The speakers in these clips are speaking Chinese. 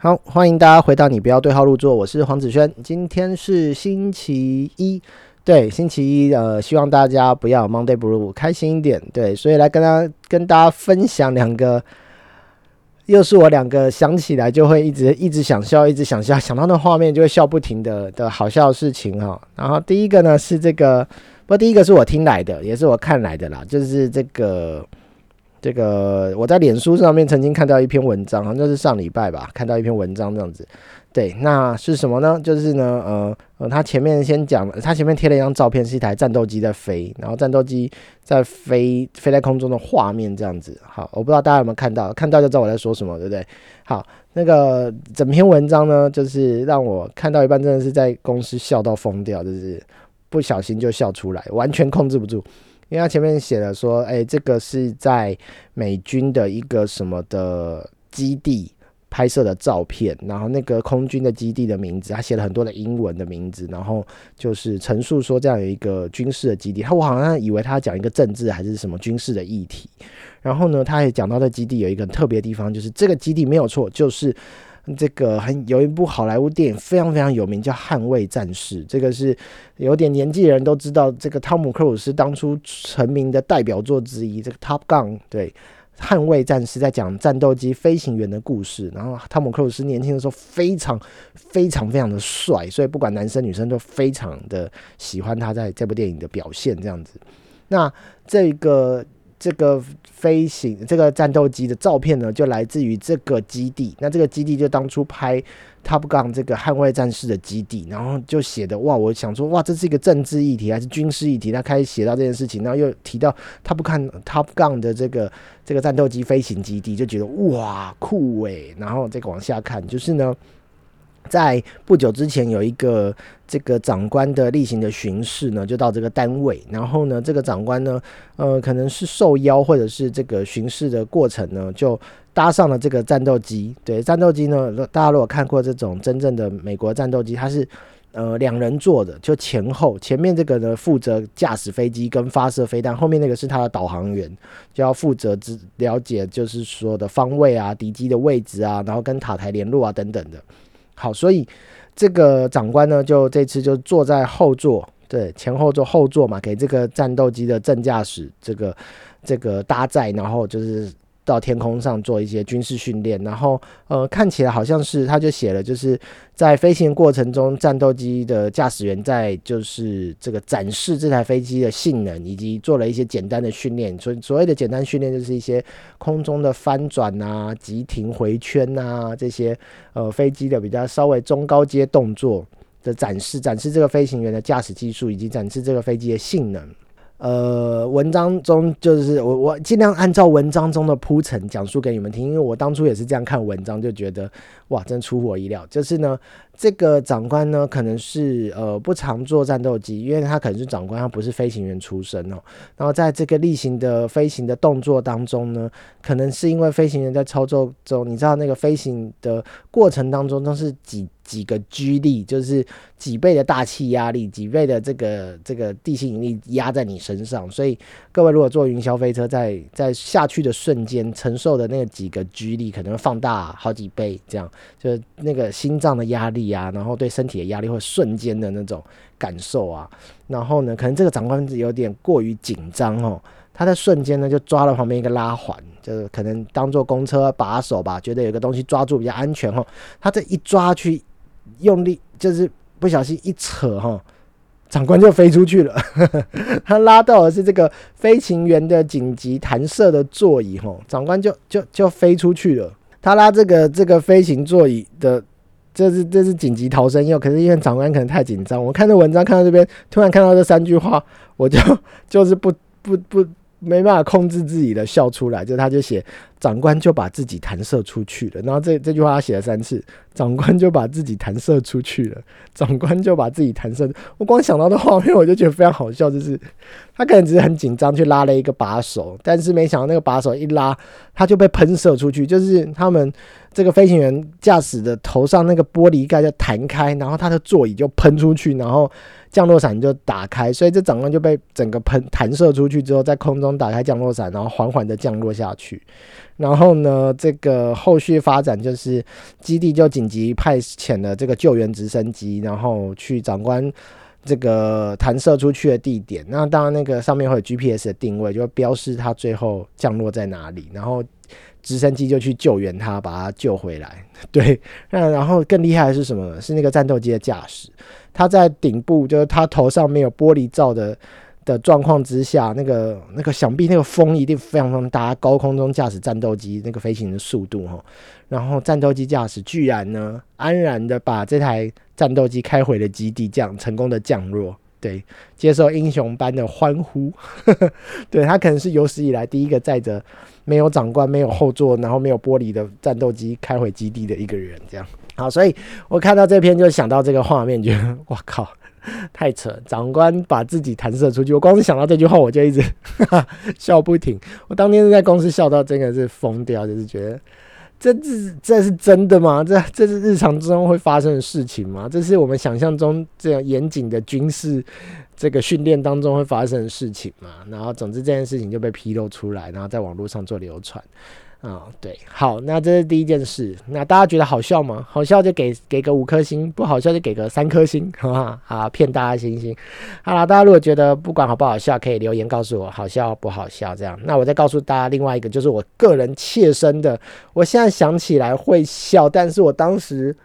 好，欢迎大家回到你不要对号入座，我是黄子轩。今天是星期一，对，星期一，呃，希望大家不要 Monday Blue，开心一点，对，所以来跟大家跟大家分享两个，又是我两个想起来就会一直一直想笑，一直想笑，想到那画面就会笑不停的的好笑的事情哈。然后第一个呢是这个，不第一个是我听来的，也是我看来的啦，就是这个。这个我在脸书上面曾经看到一篇文章，好像是上礼拜吧，看到一篇文章这样子。对，那是什么呢？就是呢，呃，他前面先讲，他前面贴了一张照片，是一台战斗机在飞，然后战斗机在飞，飞在空中的画面这样子。好，我不知道大家有没有看到，看到就知道我在说什么，对不对？好，那个整篇文章呢，就是让我看到一半，真的是在公司笑到疯掉，就是不小心就笑出来，完全控制不住。因为他前面写了说，哎，这个是在美军的一个什么的基地拍摄的照片，然后那个空军的基地的名字，他写了很多的英文的名字，然后就是陈述说这样有一个军事的基地。他我好像以为他讲一个政治还是什么军事的议题，然后呢，他也讲到这基地有一个特别的地方，就是这个基地没有错，就是。这个很有一部好莱坞电影非常非常有名，叫《捍卫战士》。这个是有点年纪的人都知道，这个汤姆克鲁斯当初成名的代表作之一。这个《Top Gun》对，《捍卫战士》在讲战斗机飞行员的故事。然后汤姆克鲁斯年轻的时候非常非常非常的帅，所以不管男生女生都非常的喜欢他在这部电影的表现。这样子，那这个。这个飞行这个战斗机的照片呢，就来自于这个基地。那这个基地就当初拍 Top Gun 这个捍卫战士的基地，然后就写的哇，我想说哇，这是一个政治议题还是军事议题？他开始写到这件事情，然后又提到他不看 Top Gun 的这个这个战斗机飞行基地，就觉得哇酷诶。然后再往下看，就是呢。在不久之前，有一个这个长官的例行的巡视呢，就到这个单位。然后呢，这个长官呢，呃，可能是受邀，或者是这个巡视的过程呢，就搭上了这个战斗机。对，战斗机呢，大家如果看过这种真正的美国战斗机，它是呃两人坐的，就前后，前面这个呢负责驾驶飞机跟发射飞弹，后面那个是他的导航员，就要负责知了解就是说的方位啊、敌机的位置啊，然后跟塔台联络啊等等的。好，所以这个长官呢，就这次就坐在后座，对，前后座后座嘛，给这个战斗机的正驾驶这个这个搭载，然后就是。到天空上做一些军事训练，然后呃看起来好像是他就写了，就是在飞行过程中，战斗机的驾驶员在就是这个展示这台飞机的性能，以及做了一些简单的训练。所所谓的简单训练，就是一些空中的翻转啊、急停回圈啊这些呃飞机的比较稍微中高阶动作的展示，展示这个飞行员的驾驶技术，以及展示这个飞机的性能。呃，文章中就是我我尽量按照文章中的铺陈讲述给你们听，因为我当初也是这样看文章，就觉得哇，真出乎我意料。就是呢，这个长官呢，可能是呃不常坐战斗机，因为他可能是长官，他不是飞行员出身哦。然后在这个例行的飞行的动作当中呢，可能是因为飞行员在操作中，你知道那个飞行的过程当中都是几。几个 G 力就是几倍的大气压力，几倍的这个这个地心引力压在你身上，所以各位如果坐云霄飞车，在在下去的瞬间承受的那几个 G 力，可能会放大好几倍，这样就是那个心脏的压力啊，然后对身体的压力会瞬间的那种感受啊，然后呢，可能这个长官有点过于紧张哦，他在瞬间呢就抓了旁边一个拉环。就是可能当做公车把手吧，觉得有个东西抓住比较安全哦，他这一抓去。用力就是不小心一扯哈，长官就飞出去了。他拉到的是这个飞行员的紧急弹射的座椅哈，长官就就就飞出去了。他拉这个这个飞行座椅的，这是这是紧急逃生用。可是因为长官可能太紧张，我看这文章看到这边，突然看到这三句话，我就就是不不不。没办法控制自己的笑出来，就他就写长官就把自己弹射出去了，然后这这句话他写了三次，长官就把自己弹射出去了，长官就把自己弹射，我光想到的画面我就觉得非常好笑，就是他可能只是很紧张去拉了一个把手，但是没想到那个把手一拉，他就被喷射出去，就是他们这个飞行员驾驶的头上那个玻璃盖就弹开，然后他的座椅就喷出去，然后。降落伞就打开，所以这长官就被整个喷弹射出去之后，在空中打开降落伞，然后缓缓的降落下去。然后呢，这个后续发展就是基地就紧急派遣了这个救援直升机，然后去长官这个弹射出去的地点。那当然，那个上面会有 GPS 的定位，就标示它最后降落在哪里，然后直升机就去救援它，把它救回来。对，那然后更厉害的是什么？是那个战斗机的驾驶，他在顶部，就是他头上没有玻璃罩的。的状况之下，那个那个想必那个风一定非常非常大，高空中驾驶战斗机那个飞行的速度哈，然后战斗机驾驶居然呢安然的把这台战斗机开回了基地，这样成功的降落，对，接受英雄般的欢呼，对他可能是有史以来第一个载着没有长官、没有后座、然后没有玻璃的战斗机开回基地的一个人，这样。好，所以我看到这篇就想到这个画面，觉得我靠。太扯！长官把自己弹射出去，我光是想到这句话，我就一直 笑不停。我当天在公司笑到真的是疯掉，就是觉得这是这是真的吗？这这是日常之中会发生的事情吗？这是我们想象中这样严谨的军事这个训练当中会发生的事情吗？然后，总之这件事情就被披露出来，然后在网络上做流传。啊，对，好，那这是第一件事。那大家觉得好笑吗？好笑就给给个五颗星，不好笑就给个三颗星，好不好？啊，骗大家星星。好了，大家如果觉得不管好不好笑，可以留言告诉我好笑不好笑。这样，那我再告诉大家另外一个，就是我个人切身的，我现在想起来会笑，但是我当时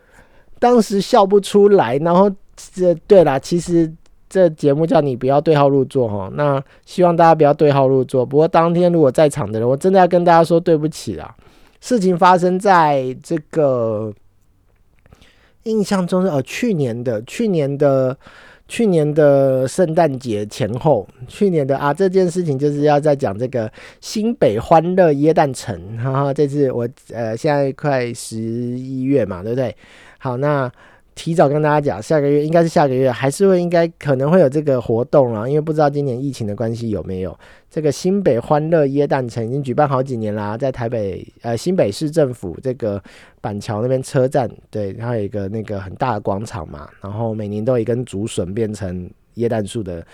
当时笑不出来。然后这对了，其实。这节目叫你不要对号入座哈，那希望大家不要对号入座。不过当天如果在场的人，我真的要跟大家说对不起啦。事情发生在这个印象中是呃去年的去年的去年的圣诞节前后，去年的啊这件事情就是要在讲这个新北欢乐耶诞城，哈哈，这次我呃现在快十一月嘛，对不对？好，那。提早跟大家讲，下个月应该是下个月，还是会应该可能会有这个活动啊，因为不知道今年疫情的关系有没有。这个新北欢乐椰蛋城已经举办好几年啦，在台北呃新北市政府这个板桥那边车站，对，它有一个那个很大的广场嘛，然后每年都有一根竹笋变成椰蛋树的。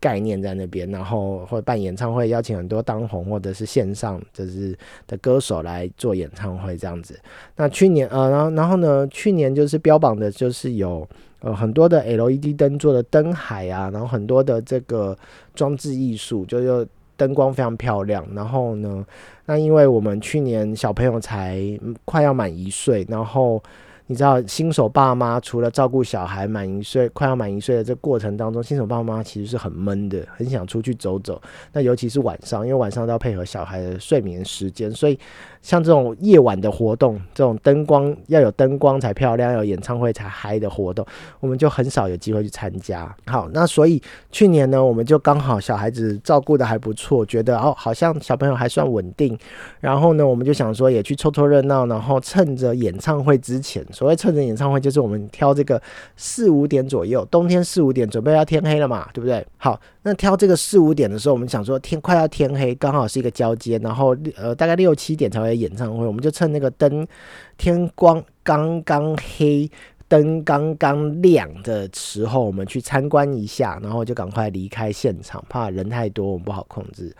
概念在那边，然后会办演唱会，邀请很多当红或者是线上就是的歌手来做演唱会这样子。那去年呃，然后然后呢，去年就是标榜的就是有呃很多的 LED 灯做的灯海啊，然后很多的这个装置艺术，就又灯光非常漂亮。然后呢，那因为我们去年小朋友才快要满一岁，然后。你知道新手爸妈除了照顾小孩满一岁、快要满一岁的这过程当中，新手爸妈其实是很闷的，很想出去走走。那尤其是晚上，因为晚上都要配合小孩的睡眠时间，所以像这种夜晚的活动，这种灯光要有灯光才漂亮，要有演唱会才嗨的活动，我们就很少有机会去参加。好，那所以去年呢，我们就刚好小孩子照顾的还不错，觉得哦，好像小朋友还算稳定。然后呢，我们就想说也去凑凑热闹，然后趁着演唱会之前。所谓趁着演唱会，就是我们挑这个四五点左右，冬天四五点准备要天黑了嘛，对不对？好，那挑这个四五点的时候，我们想说天快要天黑，刚好是一个交接，然后呃大概六七点才会演唱会，我们就趁那个灯天光刚刚黑，灯刚刚亮的时候，我们去参观一下，然后就赶快离开现场，怕人太多我们不好控制。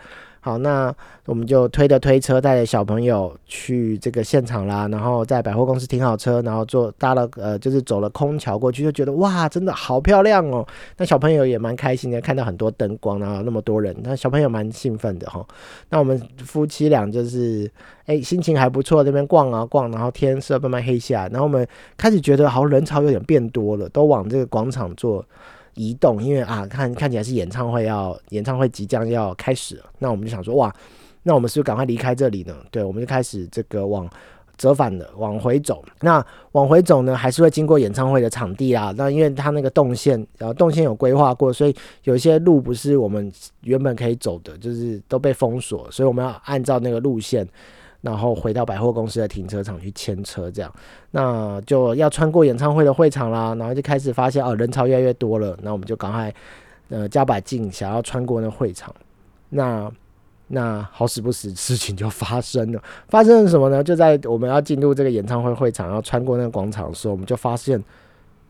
好，那我们就推着推车带着小朋友去这个现场啦，然后在百货公司停好车，然后坐搭了呃，就是走了空桥过去，就觉得哇，真的好漂亮哦。那小朋友也蛮开心的，看到很多灯光，然后那么多人，那小朋友蛮兴奋的哈。那我们夫妻俩就是哎，心情还不错，这边逛啊逛，然后天色慢慢黑下，然后我们开始觉得好人潮有点变多了，都往这个广场坐。移动，因为啊，看看起来是演唱会要演唱会即将要开始了，那我们就想说，哇，那我们是不是赶快离开这里呢？对，我们就开始这个往折返的往回走。那往回走呢，还是会经过演唱会的场地啦。那因为它那个动线，然后动线有规划过，所以有一些路不是我们原本可以走的，就是都被封锁，所以我们要按照那个路线。然后回到百货公司的停车场去牵车，这样，那就要穿过演唱会的会场啦。然后就开始发现哦，人潮越来越多了。那我们就赶快呃加把劲，想要穿过那会场。那那好死不死，事情就发生了。发生了什么呢？就在我们要进入这个演唱会会场，要穿过那个广场的时候，我们就发现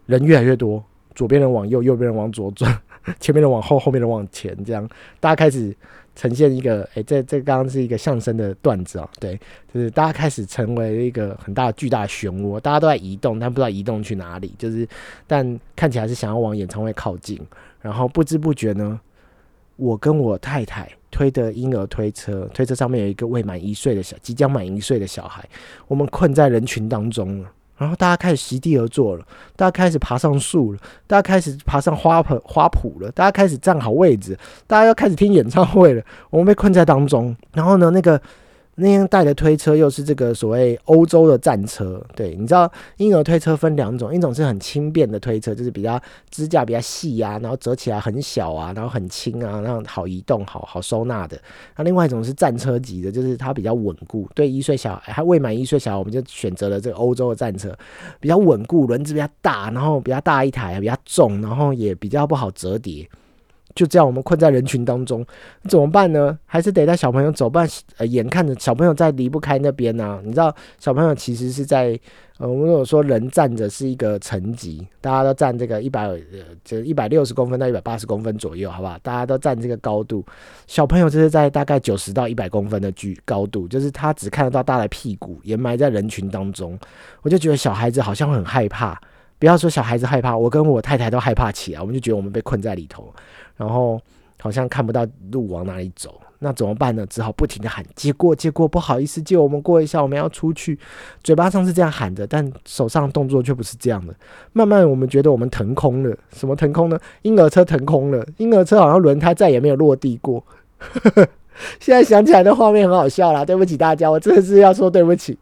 人越来越多，左边人往右，右边人往左转，前面人往后，后面人往前，这样大家开始。呈现一个，哎，这这刚刚是一个相声的段子哦，对，就是大家开始成为一个很大巨大的漩涡，大家都在移动，但不知道移动去哪里，就是但看起来是想要往演唱会靠近，然后不知不觉呢，我跟我太太推的婴儿推车，推车上面有一个未满一岁的小，即将满一岁的小孩，我们困在人群当中了。然后大家开始席地而坐了，大家开始爬上树了，大家开始爬上花盆花圃了，大家开始站好位置，大家要开始听演唱会了。我们被困在当中，然后呢，那个。那天带的推车又是这个所谓欧洲的战车，对，你知道婴儿推车分两种，一种是很轻便的推车，就是比较支架比较细啊，然后折起来很小啊，然后很轻啊，然后好移动、好好收纳的。那另外一种是战车级的，就是它比较稳固。对一岁小孩还未满一岁小孩，我们就选择了这个欧洲的战车，比较稳固，轮子比较大，然后比较大一台，比较重，然后也比较不好折叠。就这样，我们困在人群当中，怎么办呢？还是得带小朋友走，不然呃，眼看着小朋友在离不开那边呢。你知道，小朋友其实是在呃，我们如果说人站着是一个层级，大家都站这个一百呃，就一百六十公分到一百八十公分左右，好不好？大家都站这个高度，小朋友就是在大概九十到一百公分的距高度，就是他只看得到大的屁股，掩埋在人群当中。我就觉得小孩子好像很害怕，不要说小孩子害怕，我跟我太太都害怕起来，我们就觉得我们被困在里头。然后好像看不到路往哪里走，那怎么办呢？只好不停的喊借过借过，不好意思借我们过一下，我们要出去。嘴巴上是这样喊的，但手上动作却不是这样的。慢慢我们觉得我们腾空了，什么腾空呢？婴儿车腾空了，婴儿车好像轮胎再也没有落地过。现在想起来的画面很好笑啦，对不起大家，我真的是要说对不起。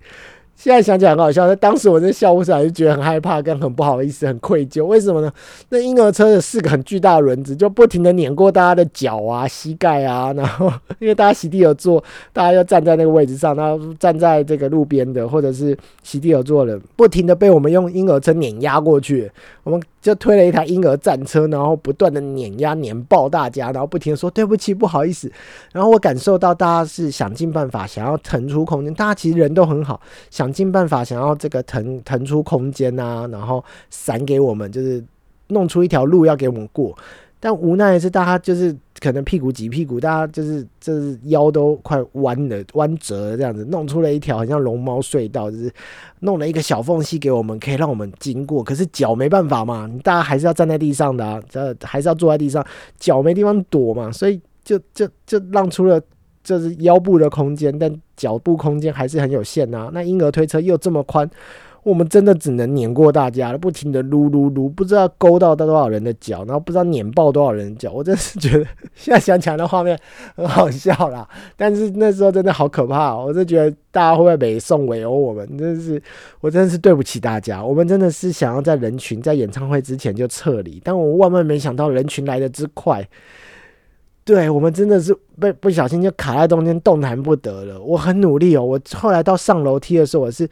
现在想起来很好笑，但当时我在笑不出来，就觉得很害怕，跟很不好意思，很愧疚。为什么呢？那婴儿车的四个很巨大的轮子，就不停的碾过大家的脚啊、膝盖啊，然后 因为大家席地而坐，大家要站在那个位置上，然后站在这个路边的或者是席地而坐的，不停的被我们用婴儿车碾压过去。我们就推了一台婴儿战车，然后不断的碾压、碾爆大家，然后不停的说对不起、不好意思。然后我感受到大家是想尽办法想要腾出空间，大家其实人都很好，想尽办法想要这个腾腾出空间啊，然后闪给我们，就是弄出一条路要给我们过。但无奈是，大家就是可能屁股挤屁股，大家就是就是腰都快弯了、弯折了这样子，弄出了一条很像龙猫隧道，就是弄了一个小缝隙给我们，可以让我们经过。可是脚没办法嘛，大家还是要站在地上的啊，这还是要坐在地上，脚没地方躲嘛，所以就就就让出了就是腰部的空间，但脚部空间还是很有限呐。那婴儿推车又这么宽。我们真的只能碾过大家，不停的撸撸撸，不知道勾到多少人的脚，然后不知道碾爆多少人的脚。我真是觉得现在想起来的画面很好笑啦，但是那时候真的好可怕。我就觉得大家会不会北宋围殴我们？真是，我真的是对不起大家。我们真的是想要在人群在演唱会之前就撤离，但我万万没想到人群来的之快。对我们真的是被不小心就卡在中间，动弹不得了。我很努力哦，我后来到上楼梯的时候，我是。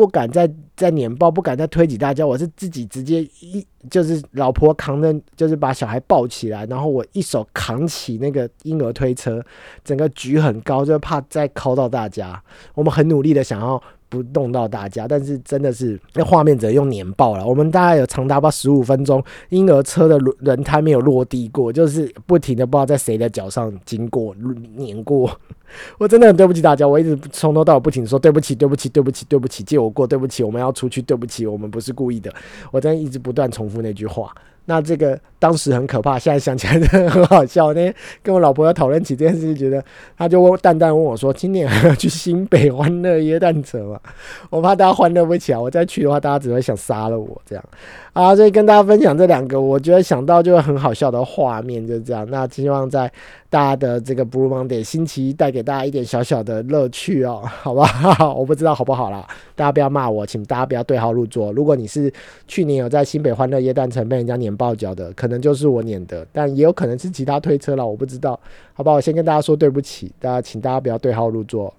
不敢再再碾爆，不敢再推挤大家，我是自己直接一就是老婆扛着，就是把小孩抱起来，然后我一手扛起那个婴儿推车，整个举很高，就怕再敲到大家。我们很努力的想要。不动到大家，但是真的是那画面只能用碾爆了。我们大概有长达不十五分钟，婴儿车的轮轮胎没有落地过，就是不停的不知道在谁的脚上经过碾过。我真的很对不起大家，我一直从头到尾不停说对不起，对不起，对不起，对不起，借我过，对不起，我们要出去，对不起，我们不是故意的。我真的一直不断重复那句话。那这个当时很可怕，现在想起来真的很好笑。那 天跟我老婆要讨论起这件事情，觉得他就问淡淡问我说：“今年还要去新北欢乐耶诞城吗？” 我怕大家欢乐不起来，我再去的话，大家只会想杀了我这样。啊，所以跟大家分享这两个，我觉得想到就会很好笑的画面，就是这样。那希望在大家的这个 Blue Monday 星期一带给大家一点小小的乐趣哦，好吧？我不知道好不好啦，大家不要骂我，请大家不要对号入座。如果你是去年有在新北欢乐耶诞城被人家碾爆脚的，可可能就是我撵的，但也有可能是其他推车了，我不知道，好吧？我先跟大家说对不起，大家请大家不要对号入座。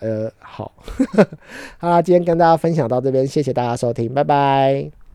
呃，好，好啦，今天跟大家分享到这边，谢谢大家收听，拜拜。